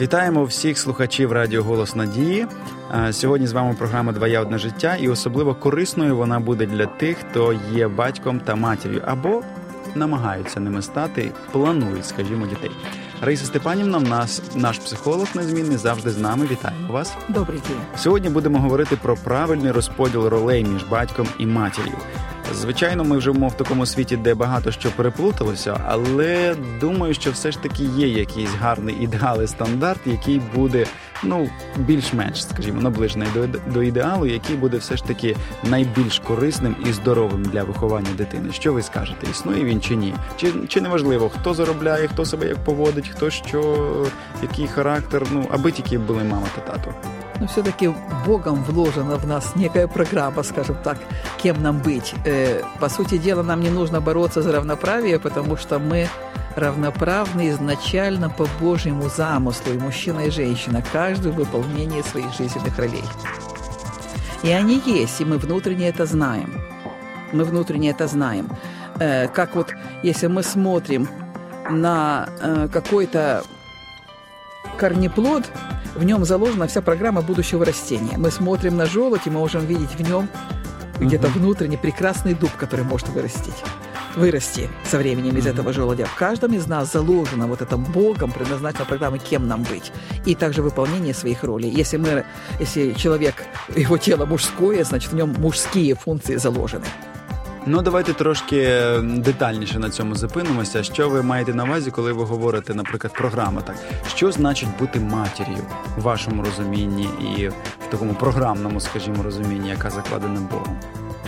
Вітаємо всіх слухачів Радіо Голос Надії. Сьогодні з вами програма Двоє одне життя, і особливо корисною вона буде для тих, хто є батьком та матір'ю або намагаються ними стати, планують, скажімо, дітей. Раїса Степанівна, в нас наш психолог незмінний завжди з нами. Вітаємо вас. Добрий день. Сьогодні будемо говорити про правильний розподіл ролей між батьком і матір'ю. Звичайно, ми живемо в такому світі, де багато що переплуталося, але думаю, що все ж таки є якийсь гарний ідеал стандарт, який буде ну більш-менш, скажімо, наближений до, до ідеалу, який буде все ж таки найбільш корисним і здоровим для виховання дитини. Що ви скажете? Існує він чи ні? Чи чи не важливо, хто заробляє, хто себе як поводить, хто що, який характер? Ну аби тільки були мама та тато. Но все-таки Богом вложена в нас некая программа, скажем так, кем нам быть. Э, по сути дела, нам не нужно бороться за равноправие, потому что мы равноправны изначально по Божьему замыслу, и мужчина, и женщина, каждый в выполнении своих жизненных ролей. И они есть, и мы внутренне это знаем. Мы внутренне это знаем. Э, как вот, если мы смотрим на э, какой-то корнеплод, в нем заложена вся программа будущего растения. Мы смотрим на желудь, и мы можем видеть в нем где-то угу. внутренне прекрасный дуб, который может вырастить вырасти со временем из этого желудя. В каждом из нас заложена вот эта Богом предназначена программа, кем нам быть. И также выполнение своих ролей. Если, мы, если человек, его тело мужское, значит, в нем мужские функции заложены. Ну, давайте трошки детальніше на цьому зупинимося. Що ви маєте на увазі, коли ви говорите, наприклад, програма так? Що значить бути матір'ю в вашому розумінні і в такому програмному, скажімо, розумінні, яка закладена Богом?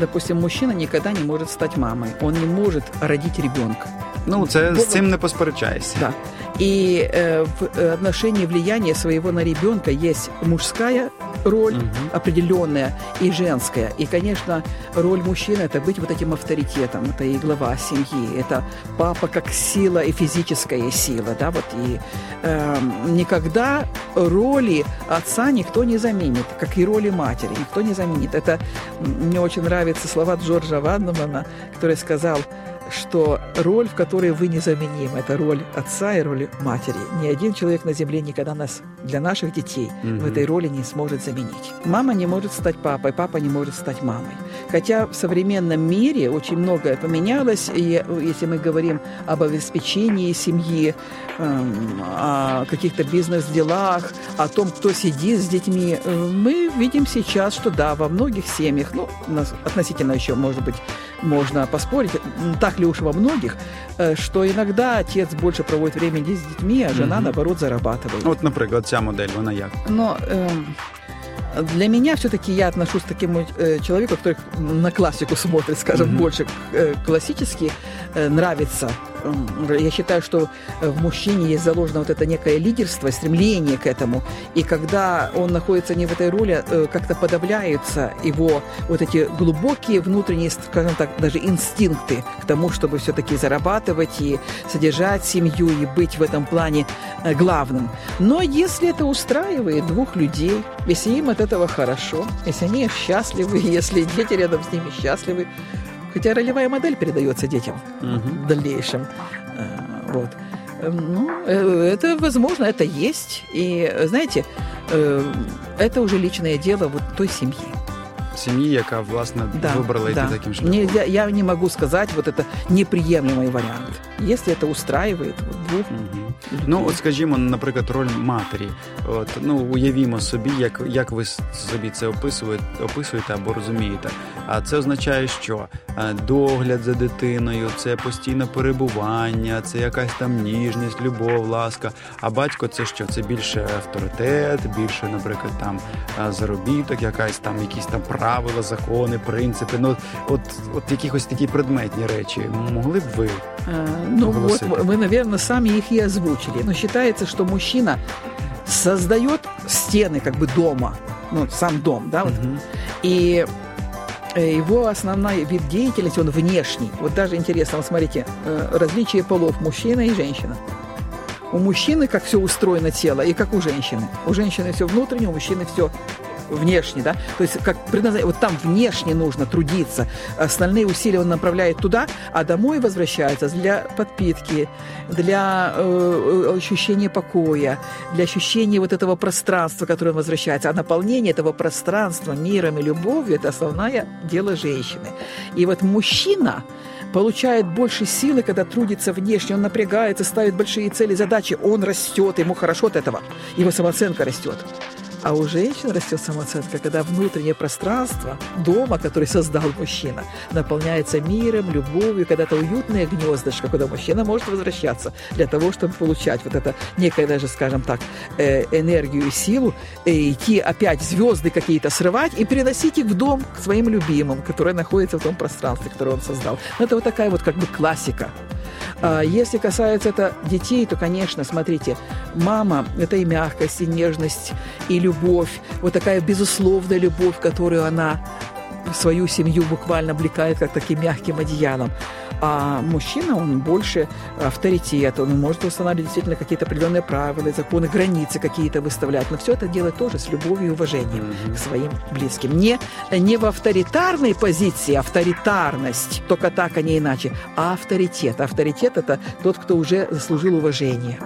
Допустим, мужчина никогда не может стать мамой. Он не может родить ребенка. Ну, це Богом... з цим не посперечаєшся. Да. И э, в отношении влияния своего на ребенка есть мужская роль угу. определенная и женская. И, конечно, роль мужчины это быть вот этим авторитетом, это и глава семьи, это папа как сила и физическая сила, да, вот и э, никогда роли отца никто не заменит, как и роли матери никто не заменит. Это мне очень нравятся слова Джорджа Ваннемана, который сказал, что роль, в которой вы незаменимы, это роль отца и роль матери. Ни один человек на земле никогда нас для наших детей mm-hmm. в этой роли не сможет заменить. Мама не может стать папой, папа не может стать мамой. Хотя в современном мире очень многое поменялось, и если мы говорим об обеспечении семьи, эм, о каких-то бизнес-делах, о том, кто сидит с детьми, э, мы видим сейчас, что да, во многих семьях, ну, относительно еще, может быть, можно поспорить, так ли уж во многих, э, что иногда отец больше проводит времени с детьми, а жена, mm-hmm. наоборот, зарабатывает. Вот, например, ця модель, вона як? Но э, для меня все-таки я отношусь к такому э, человеку, который на классику смотрит, скажем, mm-hmm. больше э, классически, э, нравится. Я считаю, что в мужчине есть заложено вот это некое лидерство, стремление к этому. И когда он находится не в этой роли, э, как-то подавляются его вот эти глубокие внутренние, скажем так, даже инстинкты к тому, чтобы все-таки зарабатывать и содержать семью и быть в этом плане э, главным. Но если это устраивает двух людей, если им это этого хорошо, если они счастливы, если дети рядом с ними счастливы. Хотя ролевая модель передается детям угу. в дальнейшем. Э, вот. Эм, ну, э, это возможно, это есть. И, знаете, э, это уже личное дело вот той семьи. Семьи, яка, власне, да, выбрала да. идти таким шляхом. Не, я не могу сказать, вот это неприемлемый вариант. Если это устраивает двух угу. Ну, от скажімо, наприклад, роль матері. От ну уявімо собі, як як ви собі це описуєте, описуєте або розумієте. А це означає, що е, догляд за дитиною, це постійне перебування, це якась там ніжність, любов, ласка. А батько це що? Це більше авторитет, більше, наприклад, там е, заробіток, якась там, якісь там правила, закони, принципи. Ну от, от якихось такі предметні речі могли б ви? А, ну вот вы, наверное, сами их и озвучили. Но считается, что мужчина создает стены как бы дома, ну, сам дом, да, вот, угу. и э, его основной вид деятельности, он внешний. Вот даже интересно, вот смотрите, э, различие полов мужчина и женщина. У мужчины как все устроено тело, и как у женщины. У женщины все внутреннее, у мужчины все внешне, да, то есть как предназначение, вот там внешне нужно трудиться, остальные усилия он направляет туда, а домой возвращается для подпитки, для э, ощущения покоя, для ощущения вот этого пространства, которое он возвращается, а наполнение этого пространства миром и любовью – это основное дело женщины. И вот мужчина, получает больше силы, когда трудится внешне, он напрягается, ставит большие цели, задачи, он растет, ему хорошо от этого, его самооценка растет. А у женщин растет самооценка, когда внутреннее пространство дома, который создал мужчина, наполняется миром, любовью, когда-то уютное гнездышко, куда мужчина может возвращаться для того, чтобы получать вот это некое даже, скажем так, э, энергию и силу, и идти опять звезды какие-то срывать и переносить их в дом к своим любимым, которые находятся в том пространстве, которое он создал. Но это вот такая вот как бы классика. А если касается это детей, то, конечно, смотрите, мама – это и мягкость, и нежность, и любовь, вот такая безусловная любовь, которую она свою семью буквально облекает как таким мягким одеялом. А мужчина, он больше авторитет, он может устанавливать действительно какие-то определенные правила, законы, границы какие-то выставлять. Но все это делает тоже с любовью и уважением mm-hmm. к своим близким. Не, не в авторитарной позиции, авторитарность, только так, а не иначе, а авторитет. Авторитет – это тот, кто уже заслужил уважение.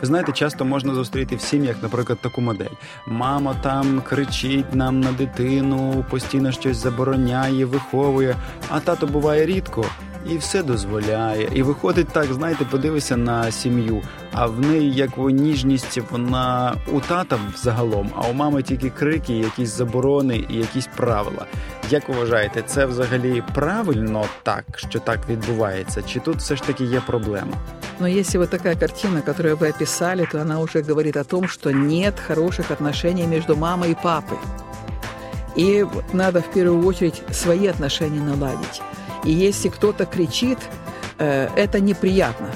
Ви знаєте, часто можна зустріти в сім'ях, наприклад, таку модель. Мама там кричить нам на дитину, постійно щось забороняє, виховує, а тато буває рідко і все дозволяє. І виходить так, знаєте, подивися на сім'ю, а в неї як ніжність вона у тата загалом, а у мами тільки крики, якісь заборони і якісь правила. Як вважаєте, це взагалі правильно так, що так відбувається? Чи тут все ж таки є проблема? Но если вот такая картина, которую вы описали, то она уже говорит о том, что нет хороших отношений между мамой и папой. И надо в первую очередь свои отношения наладить. И если кто-то кричит, э, это неприятно.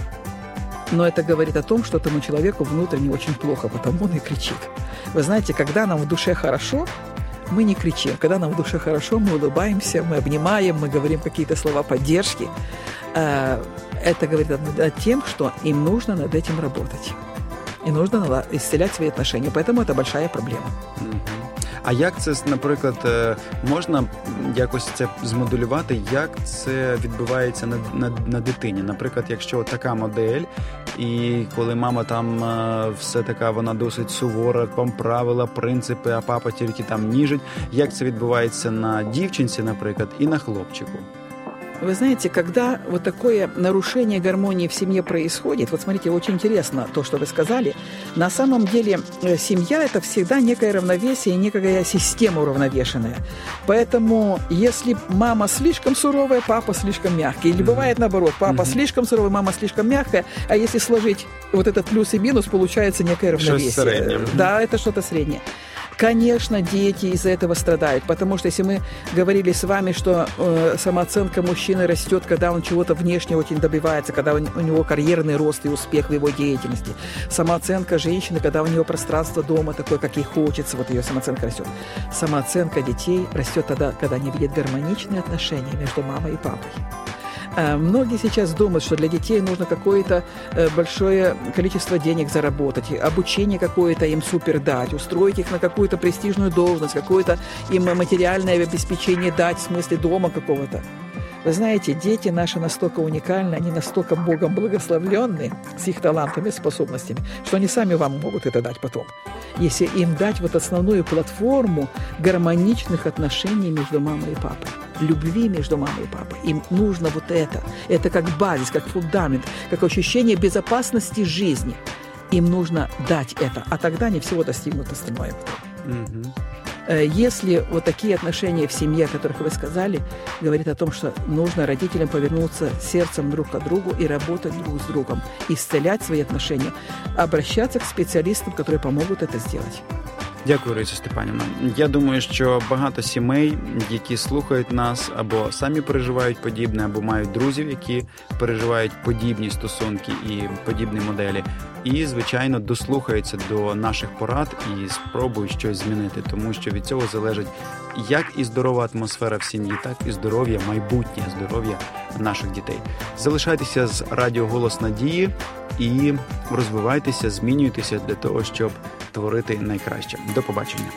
Но это говорит о том, что этому человеку внутренне очень плохо, потому он и кричит. Вы знаете, когда нам в душе хорошо, мы не кричим. Когда нам в душе хорошо, мы улыбаемся, мы обнимаем, мы говорим какие-то слова поддержки. Э, это говорит о тем, что им нужно над этим работать. И нужно исцелять свои отношения. Поэтому это большая проблема. А як це, наприклад, е, можна якось це змоделювати, як це відбувається на на, на дитині? Наприклад, якщо така модель, і коли мама там е, все така, вона досить сувора, там правила, принципи, а папа тільки там ніжить. Як це відбувається на дівчинці, наприклад, і на хлопчику? Вы знаете, когда вот такое нарушение гармонии в семье происходит, вот смотрите, очень интересно то, что вы сказали, на самом деле э, семья – это всегда некое равновесие, некая система уравновешенная. Поэтому если мама слишком суровая, папа слишком мягкий. Или бывает наоборот, папа mm-hmm. слишком суровый, мама слишком мягкая, а если сложить вот этот плюс и минус, получается некое равновесие. Что-то среднее. Да, это что-то среднее. Конечно, дети из-за этого страдают, потому что если мы говорили с вами, что э, самооценка мужчины растет, когда он чего-то внешне очень добивается, когда у, у него карьерный рост и успех в его деятельности, самооценка женщины, когда у нее пространство дома такое, как ей хочется, вот ее самооценка растет. Самооценка детей растет тогда, когда они видят гармоничные отношения между мамой и папой. Э, многие сейчас думают, что для детей нужно какое-то э, большое количество денег заработать, обучение какое-то им супер дать, устроить их на какую-то престижную должность, какое-то им материальное обеспечение дать, в смысле дома какого-то. Вы знаете, дети наши настолько уникальны, они настолько Богом благословленны с их талантами, способностями, что они сами вам могут это дать потом. Если им дать вот основную платформу гармоничных отношений между мамой и папой любви между мамой и папой. Им нужно вот это. Это как базис, как фундамент, как ощущение безопасности жизни. Им нужно дать это, а тогда они всего достигнут остальное потом. Если вот такие отношения в семье, о которых вы сказали, говорит о том, что нужно родителям повернуться сердцем друг к другу и работать друг с другом, исцелять свои отношения, обращаться к специалистам, которые помогут это сделать. Дякую, Рися Степанівна. Я думаю, що багато сімей, які слухають нас, або самі переживають подібне, або мають друзів, які переживають подібні стосунки і подібні моделі, і звичайно дослухаються до наших порад і спробують щось змінити, тому що від цього залежить як і здорова атмосфера в сім'ї, так і здоров'я, майбутнє здоров'я наших дітей. Залишайтеся з радіо Голос Надії і розвивайтеся, змінюйтеся для того, щоб творити найкраще. До побачення.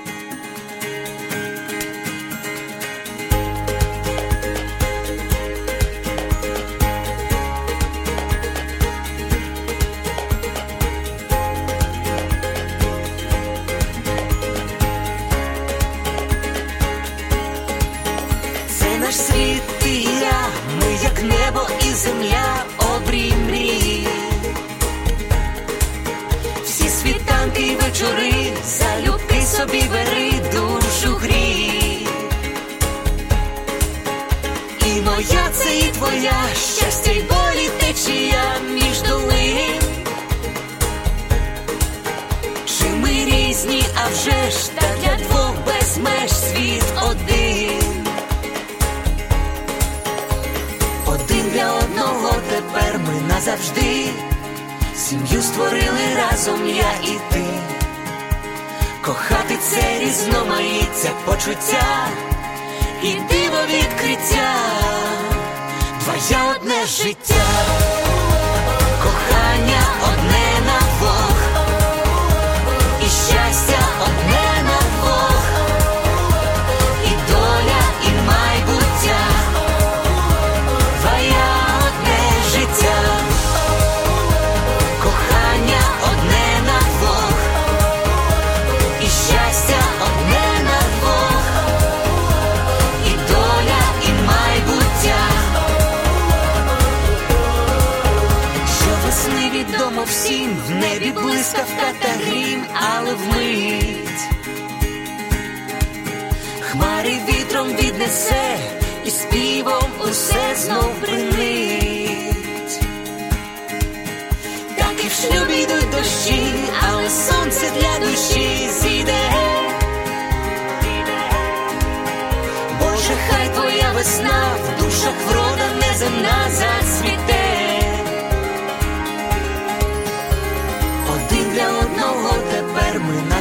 Світ і я, ми як небо і земля обрійні. Вечори, залюбки собі бери душу грій. І моя це і твоя щастя й болі течія між долин. Чи ми різні, а вже ж та для двох без меж світ один. Один для одного тепер ми назавжди. Сім'ю створили разом я і ти. Кохати це різноманіття почуття і диво відкриття, твоє одне життя, Блискавка та грім, але вмить. Хмари вітром віднесе, і співом усе знов бринить. Так і в шлюбі йдуть дощі, але сонце для душі зійде. Боже, хай твоя весна в душах врода неземна зацвіте.